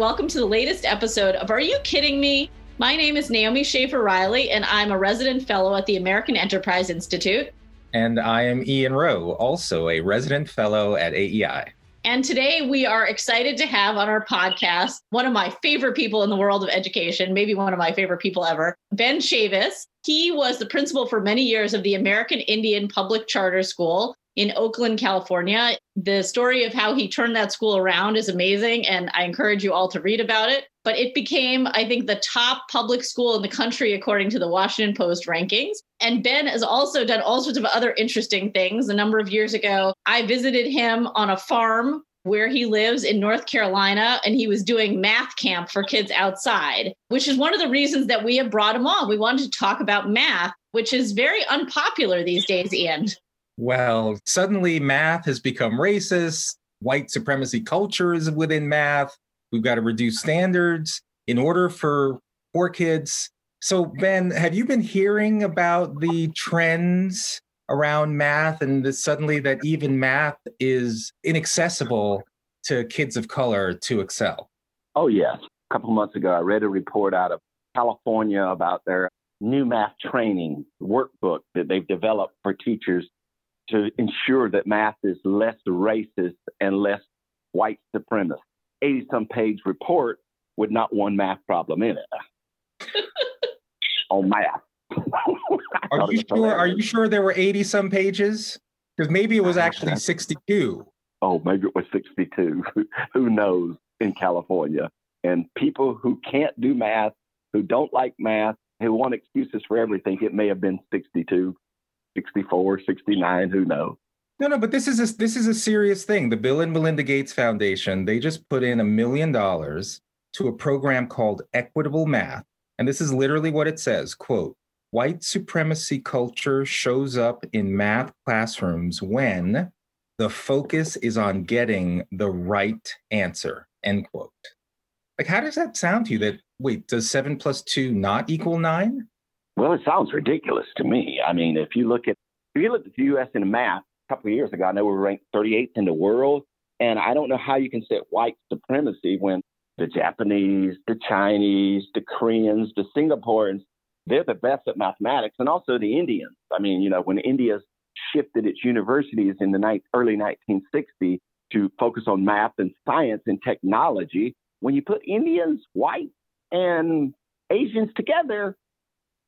welcome to the latest episode of Are You Kidding Me? My name is Naomi Schaefer Riley, and I'm a resident fellow at the American Enterprise Institute. And I am Ian Rowe, also a resident fellow at AEI. And today we are excited to have on our podcast one of my favorite people in the world of education, maybe one of my favorite people ever, Ben Chavis. He was the principal for many years of the American Indian Public Charter School in Oakland, California. The story of how he turned that school around is amazing, and I encourage you all to read about it. But it became, I think, the top public school in the country, according to the Washington Post rankings. And Ben has also done all sorts of other interesting things. A number of years ago, I visited him on a farm where he lives in North Carolina, and he was doing math camp for kids outside, which is one of the reasons that we have brought him on. We wanted to talk about math, which is very unpopular these days, Ian well, suddenly math has become racist. White supremacy culture is within math. We've got to reduce standards in order for poor kids. So, Ben, have you been hearing about the trends around math and the, suddenly that even math is inaccessible to kids of color to excel? Oh, yes. A couple months ago, I read a report out of California about their new math training workbook that they've developed for teachers to ensure that math is less racist and less white supremacist. 80 some page report with not one math problem in it on math. are you sure? Are you sure there were 80 some pages? Because maybe it was actually 62. Oh, maybe it was 62. who knows in California? And people who can't do math, who don't like math, who want excuses for everything, it may have been 62 64, 69, who knows? No, no, but this is a, this is a serious thing. The Bill and Melinda Gates Foundation, they just put in a million dollars to a program called Equitable Math. And this is literally what it says, quote, white supremacy culture shows up in math classrooms when the focus is on getting the right answer, end quote. Like, how does that sound to you that, wait, does seven plus two not equal nine? Well, it sounds ridiculous to me. I mean, if you look at if you look at the U.S. in math a couple of years ago, I know we were ranked 38th in the world, and I don't know how you can say white supremacy when the Japanese, the Chinese, the Koreans, the Singaporeans, they're the best at mathematics, and also the Indians. I mean, you know, when India shifted its universities in the ni- early 1960s to focus on math and science and technology, when you put Indians, white, and Asians together,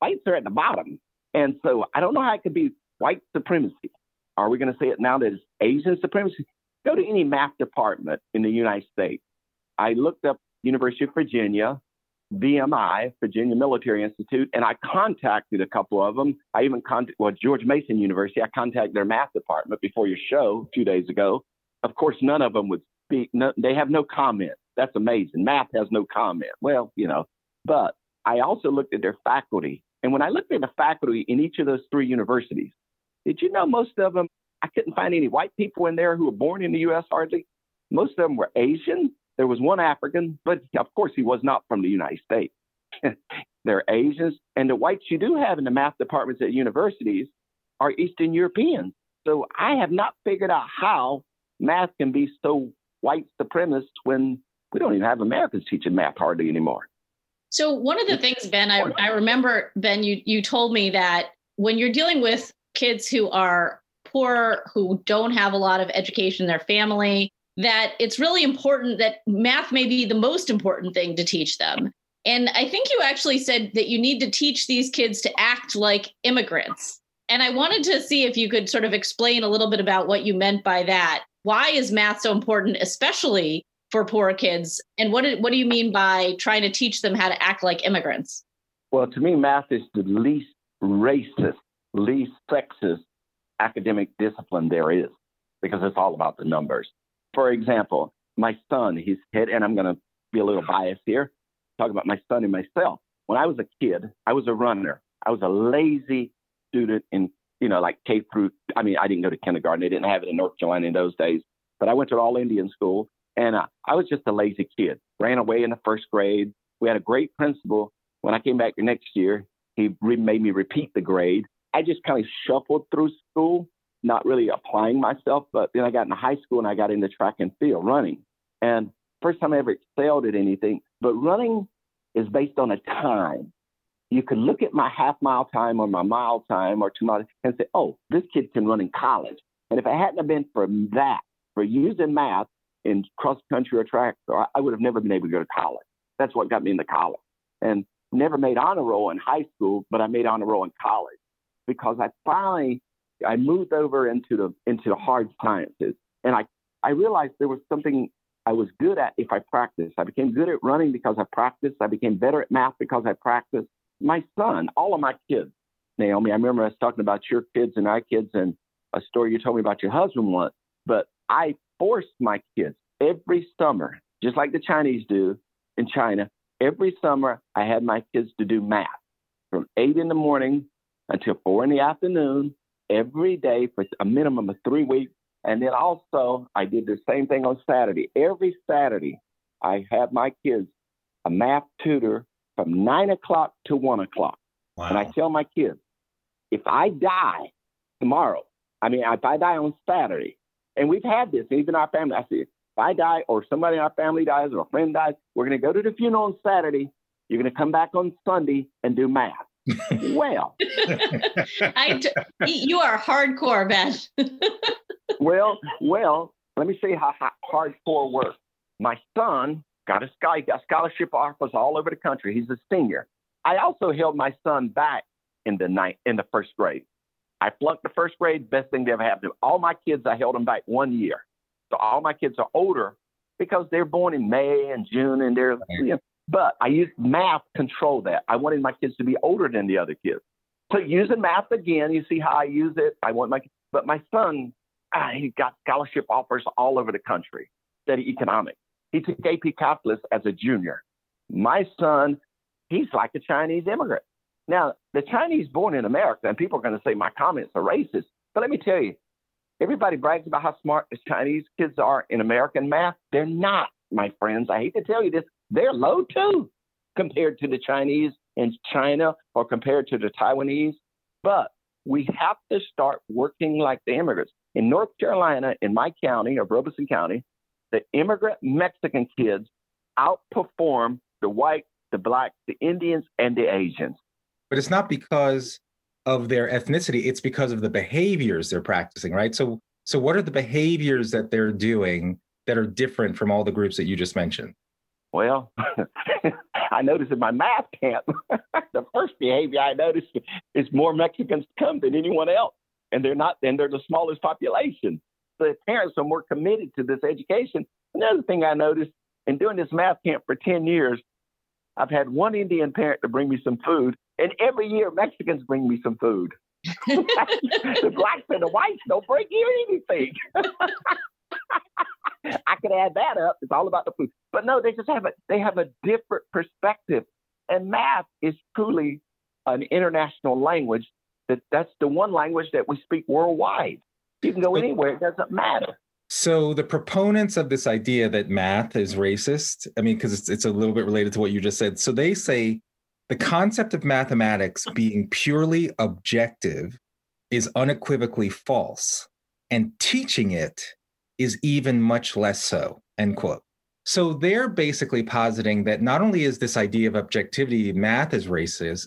whites are at the bottom. And so I don't know how it could be white supremacy. Are we going to say it now that it's Asian supremacy? Go to any math department in the United States. I looked up University of Virginia, VMI, Virginia Military Institute, and I contacted a couple of them. I even contacted, well, George Mason University. I contacted their math department before your show two days ago. Of course, none of them would speak. No, they have no comment. That's amazing. Math has no comment. Well, you know, but I also looked at their faculty and when I looked at the faculty in each of those three universities, did you know most of them, I couldn't find any white people in there who were born in the U.S. hardly. Most of them were Asian. There was one African, but of course he was not from the United States. They're Asians. And the whites you do have in the math departments at universities are Eastern Europeans. So I have not figured out how math can be so white supremacist when we don't even have Americans teaching math hardly anymore. So one of the things, Ben, I, I remember, Ben, you you told me that when you're dealing with kids who are poor, who don't have a lot of education in their family, that it's really important that math may be the most important thing to teach them. And I think you actually said that you need to teach these kids to act like immigrants. And I wanted to see if you could sort of explain a little bit about what you meant by that. Why is math so important, especially for poor kids? And what, what do you mean by trying to teach them how to act like immigrants? Well, to me, math is the least racist, least sexist academic discipline there is because it's all about the numbers. For example, my son, he's hit, and I'm going to be a little biased here, talk about my son and myself. When I was a kid, I was a runner. I was a lazy student in, you know, like K through, I mean, I didn't go to kindergarten. They didn't have it in North Carolina in those days, but I went to an all Indian school and uh, I was just a lazy kid, ran away in the first grade. We had a great principal. When I came back the next year, he re- made me repeat the grade. I just kind of shuffled through school, not really applying myself. But then I got into high school and I got into track and field running. And first time I ever excelled at anything. But running is based on a time. You could look at my half mile time or my mile time or two miles and say, oh, this kid can run in college. And if it hadn't been for that, for using math in cross country or track, so I would have never been able to go to college. That's what got me into college. And never made honor roll in high school, but I made honor roll in college because I finally I moved over into the into the hard sciences, and I I realized there was something I was good at if I practiced. I became good at running because I practiced. I became better at math because I practiced. My son, all of my kids, Naomi, I remember us talking about your kids and our kids and a story you told me about your husband once, but I forced my kids every summer, just like the Chinese do in China, every summer I had my kids to do math from eight in the morning until four in the afternoon every day for a minimum of three weeks. And then also, I did the same thing on Saturday. Every Saturday, I had my kids a math tutor from nine o'clock to one o'clock. Wow. And I tell my kids, if I die tomorrow, I mean, if I die on Saturday, and we've had this, even our family, I said, if I die or somebody in our family dies or a friend dies, we're going to go to the funeral on Saturday. You're going to come back on Sunday and do math well, I d- you are hardcore, Ben. well, well, let me see how, how hardcore works. My son got a sky got scholarship offers all over the country. He's a senior. I also held my son back in the ninth in the first grade. I flunked the first grade, best thing that ever happened. All my kids, I held them back one year. So all my kids are older because they're born in May and June, and they're you know, but I used math to control that. I wanted my kids to be older than the other kids. So using math again, you see how I use it. I want my, but my son, ah, he got scholarship offers all over the country, study economics. He took AP calculus as a junior. My son, he's like a Chinese immigrant. Now, the Chinese born in America, and people are going to say my comments are racist, but let me tell you, everybody brags about how smart the Chinese kids are in American math. They're not, my friends. I hate to tell you this, they're low too compared to the Chinese in China or compared to the Taiwanese. But we have to start working like the immigrants. In North Carolina, in my county of Robeson County, the immigrant Mexican kids outperform the white, the black, the Indians, and the Asians. But it's not because of their ethnicity, it's because of the behaviors they're practicing, right? So so what are the behaviors that they're doing that are different from all the groups that you just mentioned? Well, I noticed in my math camp, the first behavior I noticed is more Mexicans come than anyone else, and they're not, and they're the smallest population. The parents are more committed to this education. Another thing I noticed in doing this math camp for 10 years, I've had one Indian parent to bring me some food, and every year Mexicans bring me some food. the blacks and the whites don't bring you anything. I could add that up. It's all about the food. But no, they just have a they have a different perspective. And math is truly an international language. That that's the one language that we speak worldwide. You can go anywhere; it doesn't matter. So the proponents of this idea that math is racist, I mean, because it's it's a little bit related to what you just said. So they say the concept of mathematics being purely objective is unequivocally false, and teaching it is even much less so, end quote. So they're basically positing that not only is this idea of objectivity math is racist,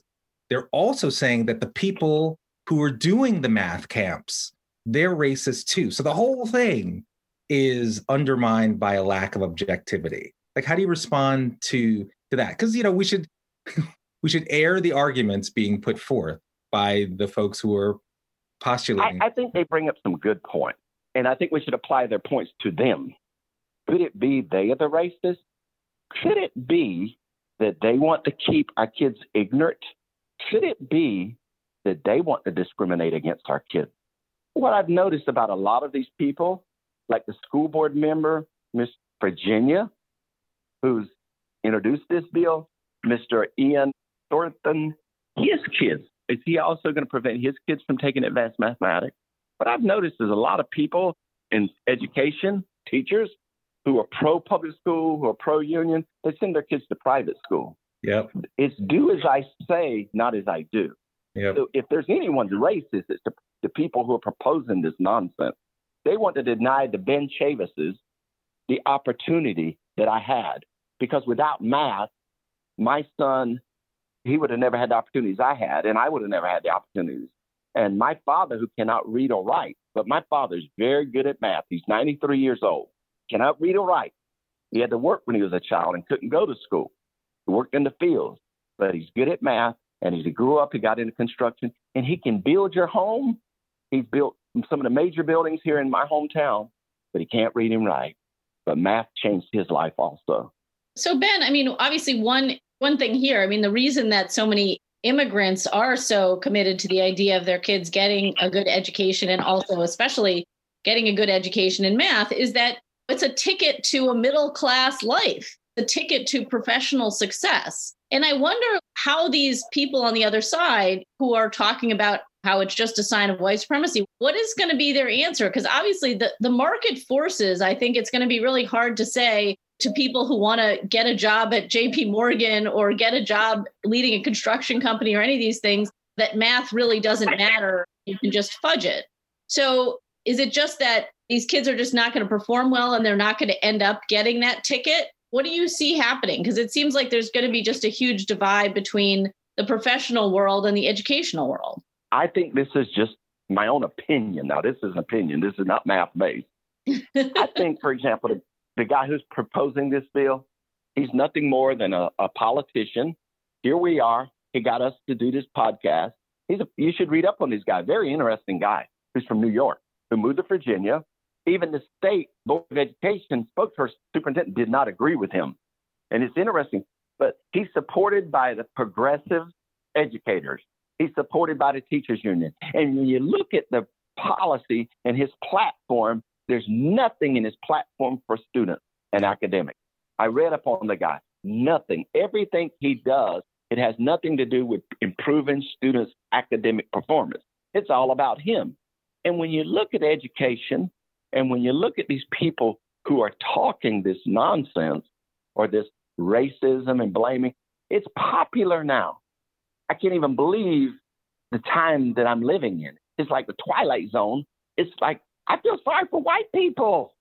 they're also saying that the people who are doing the math camps, they're racist too. So the whole thing is undermined by a lack of objectivity. Like, how do you respond to to that? Because you know, we should we should air the arguments being put forth by the folks who are postulating. I, I think they bring up some good points. And I think we should apply their points to them. Could it be they are the racists? Could it be that they want to keep our kids ignorant? Could it be that they want to discriminate against our kids? What I've noticed about a lot of these people, like the school board member, Miss Virginia, who's introduced this bill, Mr. Ian Thornton, his kids, is he also going to prevent his kids from taking advanced mathematics? what I've noticed is a lot of people in education, teachers, who are pro public school, who are pro union. They send their kids to private school. Yep. It's do as I say, not as I do. Yep. So if there's anyone's racist, it's the, the people who are proposing this nonsense. They want to deny the Ben Chavises the opportunity that I had because without math, my son, he would have never had the opportunities I had, and I would have never had the opportunities. And my father, who cannot read or write, but my father's very good at math. He's 93 years old, cannot read or write. He had to work when he was a child and couldn't go to school. He worked in the fields, but he's good at math. And as he grew up, he got into construction and he can build your home. He's built some of the major buildings here in my hometown, but he can't read and write. But math changed his life also. So Ben, I mean, obviously one one thing here, I mean, the reason that so many immigrants are so committed to the idea of their kids getting a good education and also especially getting a good education in math is that it's a ticket to a middle class life, the ticket to professional success. And I wonder how these people on the other side who are talking about how it's just a sign of white supremacy, what is going to be their answer? Because obviously, the, the market forces, I think it's going to be really hard to say to people who want to get a job at JP Morgan or get a job leading a construction company or any of these things that math really doesn't matter. You can just fudge it. So is it just that these kids are just not going to perform well and they're not going to end up getting that ticket? What do you see happening? Because it seems like there's going to be just a huge divide between the professional world and the educational world. I think this is just my own opinion. Now, this is an opinion. This is not math based. I think, for example, the, the, guy who's proposing this bill, he's nothing more than a, a, politician. Here we are. He got us to do this podcast. He's a, you should read up on this guy. Very interesting guy who's from New York, who moved to Virginia. Even the state board of education spokesperson superintendent did not agree with him. And it's interesting, but he's supported by the progressive educators He's supported by the teachers union. And when you look at the policy and his platform, there's nothing in his platform for students and academics. I read up on the guy. Nothing. Everything he does, it has nothing to do with improving students' academic performance. It's all about him. And when you look at education and when you look at these people who are talking this nonsense or this racism and blaming, it's popular now. I can't even believe the time that I'm living in. It's like the twilight zone. It's like I feel sorry for white people.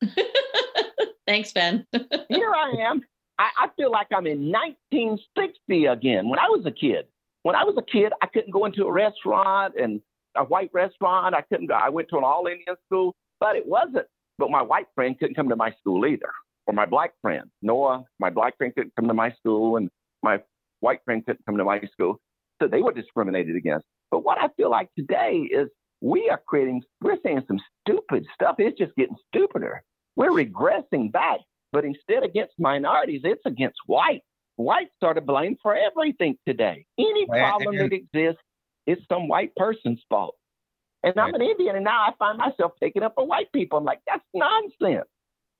Thanks, Ben. Here I am. I, I feel like I'm in 1960 again. When I was a kid, when I was a kid, I couldn't go into a restaurant and a white restaurant. I couldn't go. I went to an all Indian school, but it wasn't. But my white friend couldn't come to my school either, or my black friend Noah. My black friend couldn't come to my school, and my white friends couldn't come to my school. So they were discriminated against. But what I feel like today is we are creating, we're saying some stupid stuff. It's just getting stupider. We're regressing back. But instead against minorities, it's against white. Whites are to blame for everything today. Any problem that exists it's some white person's fault. And I'm an Indian, and now I find myself taking up for white people. I'm like, that's nonsense.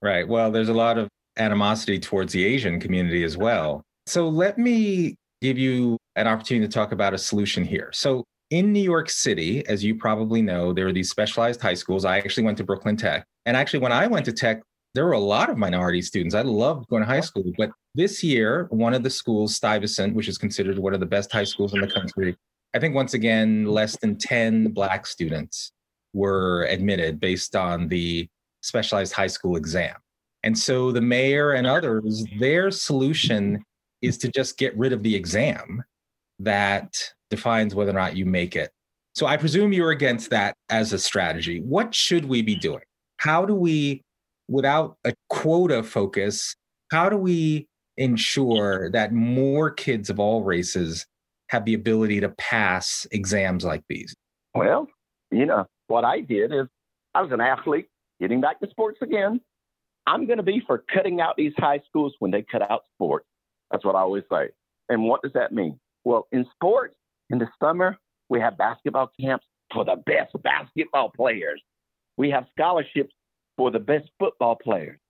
Right. Well, there's a lot of animosity towards the Asian community as well. So let me give you an opportunity to talk about a solution here. So in New York City, as you probably know, there are these specialized high schools. I actually went to Brooklyn Tech. And actually, when I went to Tech, there were a lot of minority students. I loved going to high school. But this year, one of the schools, Stuyvesant, which is considered one of the best high schools in the country, I think once again, less than 10 Black students were admitted based on the specialized high school exam. And so the mayor and others, their solution is to just get rid of the exam that defines whether or not you make it. So I presume you're against that as a strategy. What should we be doing? How do we, without a quota focus, how do we ensure that more kids of all races have the ability to pass exams like these? Well, you know, what I did is I was an athlete, getting back to sports again. I'm going to be for cutting out these high schools when they cut out sports. That's what I always say. And what does that mean? Well, in sports, in the summer, we have basketball camps for the best basketball players. We have scholarships for the best football players.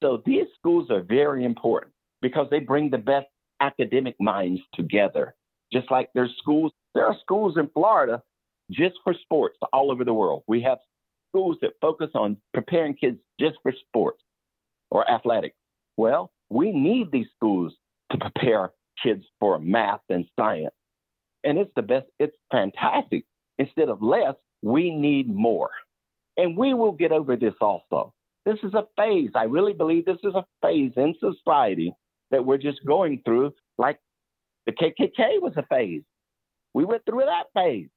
So these schools are very important because they bring the best academic minds together. Just like there's schools, there are schools in Florida just for sports all over the world. We have schools that focus on preparing kids just for sports or athletics. Well, we need these schools to prepare kids for math and science. And it's the best, it's fantastic. Instead of less, we need more. And we will get over this also. This is a phase. I really believe this is a phase in society that we're just going through, like the KKK was a phase. We went through that phase.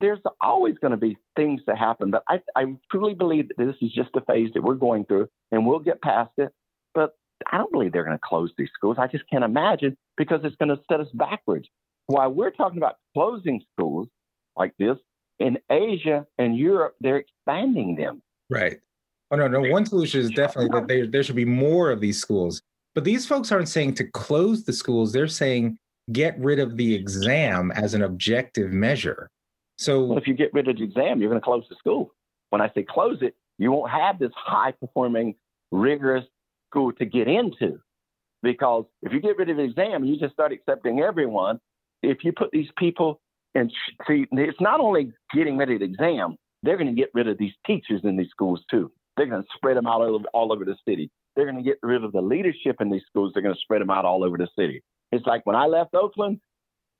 There's always going to be things that happen, but I, I truly believe that this is just a phase that we're going through and we'll get past it. But I don't believe they're going to close these schools. I just can't imagine because it's going to set us backwards. While we're talking about closing schools like this, in Asia and Europe, they're expanding them. Right. Oh, no, no. One solution is definitely that there, there should be more of these schools. But these folks aren't saying to close the schools. They're saying get rid of the exam as an objective measure. So well, if you get rid of the exam, you're going to close the school. When I say close it, you won't have this high performing, rigorous school to get into. Because if you get rid of the exam, you just start accepting everyone. If you put these people and see, it's not only getting rid of the exam, they're going to get rid of these teachers in these schools too. They're going to spread them out all over, all over the city. They're going to get rid of the leadership in these schools. They're going to spread them out all over the city. It's like when I left Oakland,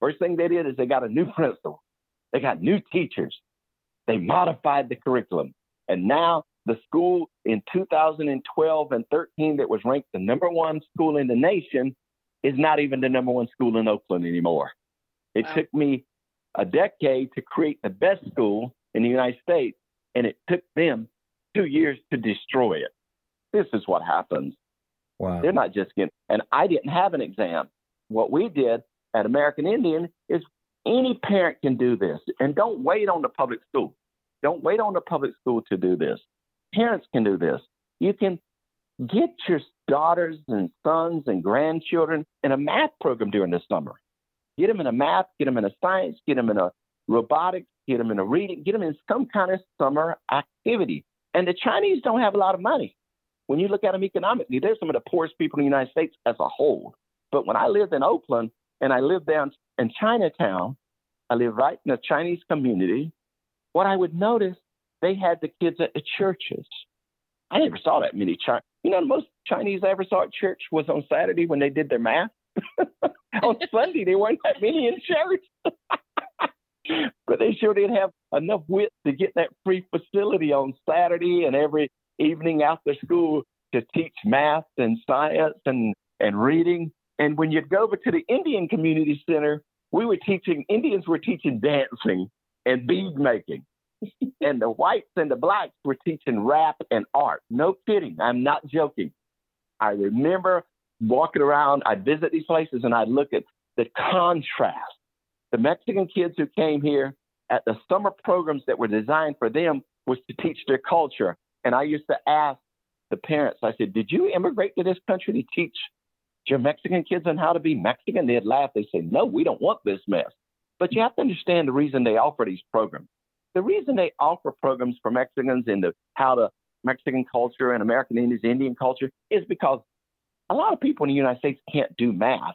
first thing they did is they got a new principal. They got new teachers. They modified the curriculum. And now the school in 2012 and 13 that was ranked the number one school in the nation is not even the number one school in Oakland anymore. It wow. took me a decade to create the best school in the United States, and it took them two years to destroy it. This is what happens. Wow. They're not just getting, and I didn't have an exam. What we did at American Indian is any parent can do this, and don't wait on the public school. Don't wait on the public school to do this. Parents can do this. You can get your daughters and sons and grandchildren in a math program during the summer. Get them in a math, get them in a science, get them in a robotics, get them in a reading, get them in some kind of summer activity. And the Chinese don't have a lot of money. When you look at them economically, they're some of the poorest people in the United States as a whole. But when I lived in Oakland and I lived down in Chinatown, I lived right in a Chinese community. What I would notice, they had the kids at the churches. I never saw that many Chinese. You know, the most Chinese I ever saw at church was on Saturday when they did their math. on Sunday, there weren't that many in church. but they sure did have enough wit to get that free facility on Saturday and every evening after school to teach math and science and, and reading. And when you'd go over to the Indian Community Center, we were teaching, Indians were teaching dancing and bead making. and the whites and the blacks were teaching rap and art. No kidding. I'm not joking. I remember walking around, I'd visit these places and I'd look at the contrast. The Mexican kids who came here at the summer programs that were designed for them was to teach their culture. And I used to ask the parents, I said, Did you immigrate to this country to teach your Mexican kids on how to be Mexican? They'd laugh. They'd say, No, we don't want this mess. But you have to understand the reason they offer these programs. The reason they offer programs for Mexicans into how to Mexican culture and American Indians, Indian culture is because a lot of people in the United States can't do math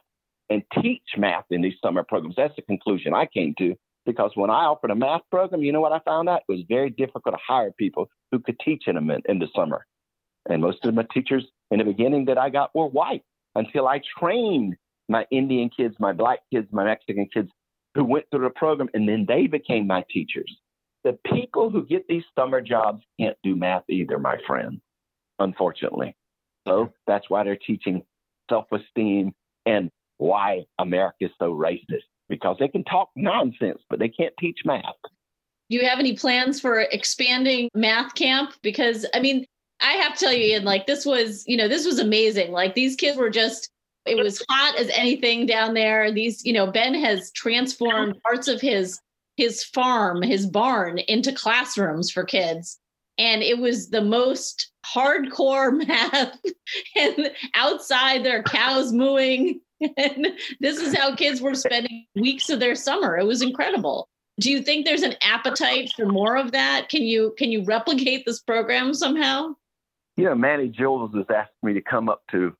and teach math in these summer programs. That's the conclusion I came to because when I offered a math program, you know what I found out? It was very difficult to hire people who could teach in, a, in the summer. And most of my teachers in the beginning that I got were white until I trained my Indian kids, my black kids, my Mexican kids who went through the program, and then they became my teachers. The people who get these summer jobs can't do math either, my friend, unfortunately. So that's why they're teaching self esteem and why America is so racist because they can talk nonsense, but they can't teach math. Do you have any plans for expanding math camp? Because I mean, I have to tell you, Ian, like this was, you know, this was amazing. Like these kids were just, it was hot as anything down there. These, you know, Ben has transformed parts of his his farm, his barn into classrooms for kids. And it was the most hardcore math and outside there are cows mooing. And this is how kids were spending weeks of their summer. It was incredible. Do you think there's an appetite for more of that? Can you can you replicate this program somehow? You know manny jules has asked me to come up to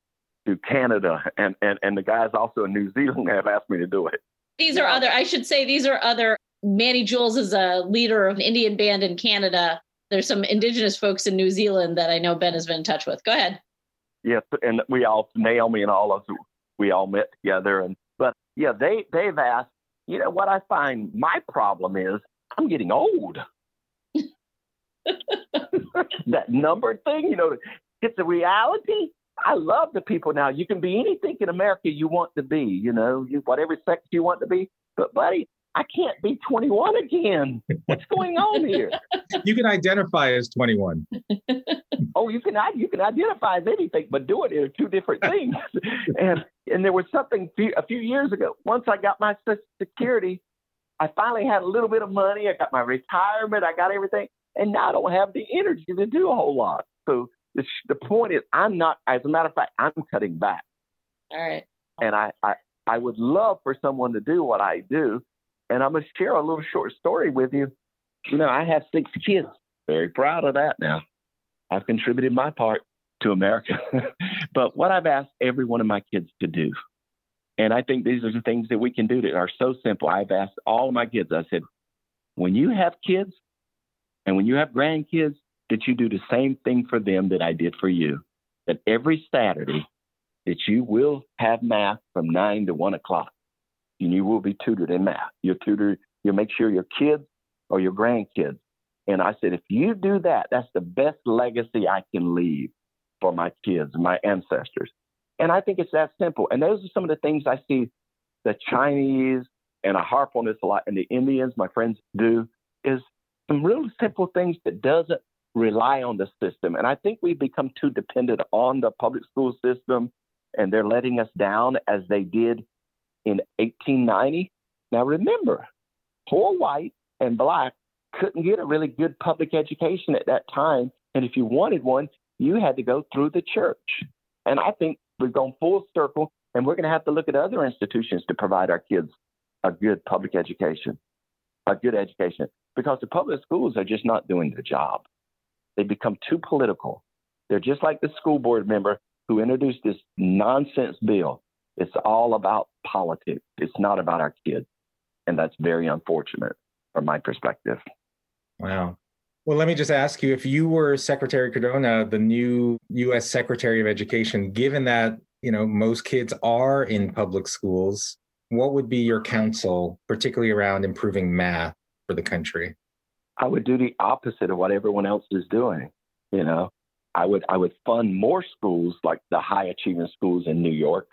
to canada and and, and the guys also in new zealand have asked me to do it. These are other i should say these are other manny jules is a leader of an indian band in canada there's some indigenous folks in New Zealand that I know Ben has been in touch with. Go ahead. Yes, and we all Naomi and all of us we all met together and but yeah, they they've asked, you know what I find my problem is I'm getting old. that number thing, you know, it's a reality. I love the people now. You can be anything in America you want to be, you know, you, whatever sex you want to be. But, buddy, I can't be 21 again. What's going on here? You can identify as 21. oh, you can you can identify as anything, but doing it are two different things. and and there was something a few years ago. Once I got my Social Security, I finally had a little bit of money. I got my retirement. I got everything, and now I don't have the energy to do a whole lot. So the, the point is, I'm not. As a matter of fact, I'm cutting back. All right. And I, I I would love for someone to do what I do and I'm going to share a little short story with you. You know, I have six kids. Very proud of that now. I've contributed my part to America. but what I've asked every one of my kids to do, and I think these are the things that we can do that are so simple. I've asked all of my kids, I said, when you have kids and when you have grandkids, that you do the same thing for them that I did for you. That every Saturday that you will have math from nine to one o'clock and you will be tutored in math. You'll tutor, you'll make sure your kids or your grandkids. And I said, if you do that, that's the best legacy I can leave for my kids, my ancestors. And I think it's that simple. And those are some of the things I see the Chinese, and I harp on this a lot, and the Indians, my friends do, is some really simple things that doesn't rely on the system. And I think we've become too dependent on the public school system, and they're letting us down as they did in 1890. Now remember, poor white and black couldn't get a really good public education at that time. And if you wanted one, you had to go through the church. And I think we've gone full circle, and we're going to have to look at other institutions to provide our kids a good public education, a good education, because the public schools are just not doing their job. They become too political. They're just like the school board member who introduced this nonsense bill it's all about politics. It's not about our kids. And that's very unfortunate from my perspective. Wow. Well, let me just ask you if you were Secretary Cardona, the new US Secretary of Education, given that, you know, most kids are in public schools, what would be your counsel, particularly around improving math for the country? I would do the opposite of what everyone else is doing. You know, I would I would fund more schools like the high achieving schools in New York,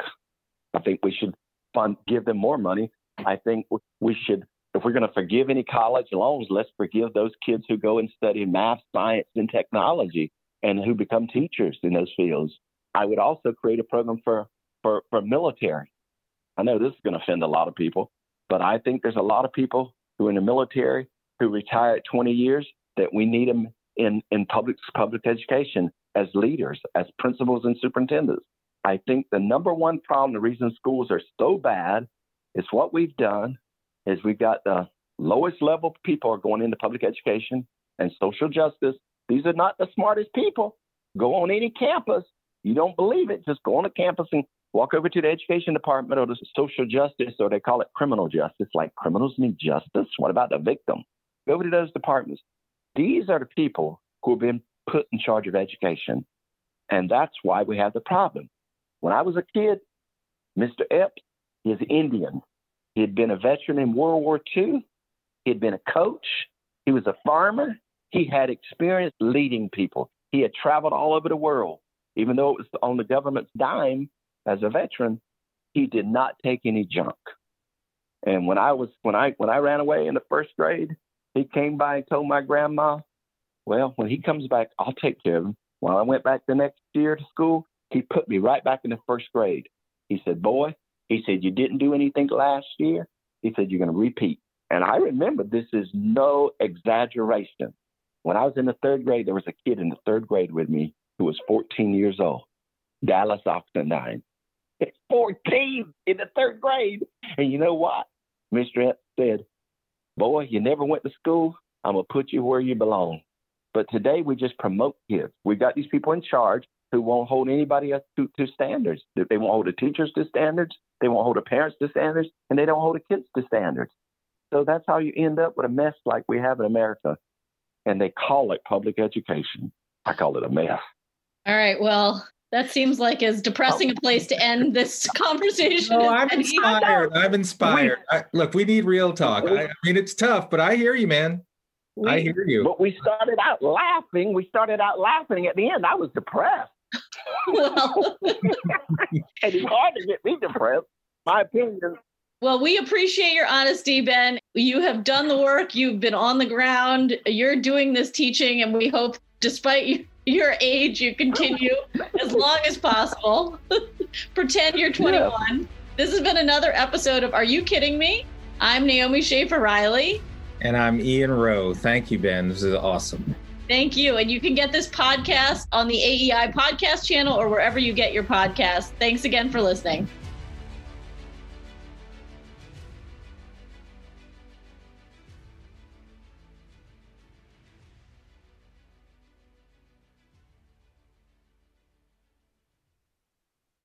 I think we should fund, give them more money. I think we should, if we're going to forgive any college loans, let's forgive those kids who go and study math, science, and technology and who become teachers in those fields. I would also create a program for, for, for military. I know this is going to offend a lot of people, but I think there's a lot of people who are in the military who retire at 20 years that we need them in, in public, public education as leaders, as principals and superintendents. I think the number one problem, the reason schools are so bad, is what we've done is we've got the lowest level people are going into public education and social justice. These are not the smartest people. Go on any campus. You don't believe it, just go on a campus and walk over to the education department or the social justice, or they call it criminal justice. Like criminals need justice. What about the victim? Go over to those departments. These are the people who have been put in charge of education. And that's why we have the problem. When I was a kid, Mr. Epps is Indian. He had been a veteran in World War II. He had been a coach. He was a farmer. He had experience leading people. He had traveled all over the world. Even though it was on the government's dime as a veteran, he did not take any junk. And when I was when I when I ran away in the first grade, he came by and told my grandma, "Well, when he comes back, I'll take care of him." When I went back the next year to school, he put me right back in the first grade. He said, Boy, he said, You didn't do anything last year. He said, You're going to repeat. And I remember this is no exaggeration. When I was in the third grade, there was a kid in the third grade with me who was 14 years old, Dallas Oxendine. 14 in the third grade. And you know what? Mr. Said, Boy, you never went to school. I'm going to put you where you belong. But today we just promote kids. We've got these people in charge who won't hold anybody else to, to standards. They won't hold the teachers to standards. They won't hold the parents to standards, and they don't hold the kids to standards. So that's how you end up with a mess like we have in America. And they call it public education. I call it a mess. All right. Well, that seems like as depressing a place to end this conversation. No, I'm inspired. I'm inspired. I, look, we need real talk. I, I mean, it's tough, but I hear you, man. We, I hear you. But we started out laughing. We started out laughing. At the end, I was depressed. Well, and it's hard to get me depressed. My opinion. Well, we appreciate your honesty, Ben. You have done the work. You've been on the ground. You're doing this teaching, and we hope, despite your age, you continue as long as possible. Pretend you're 21. Yeah. This has been another episode of Are You Kidding Me? I'm Naomi Schaefer Riley. And I'm Ian Rowe. Thank you, Ben. This is awesome. Thank you. And you can get this podcast on the AEI podcast channel or wherever you get your podcast. Thanks again for listening.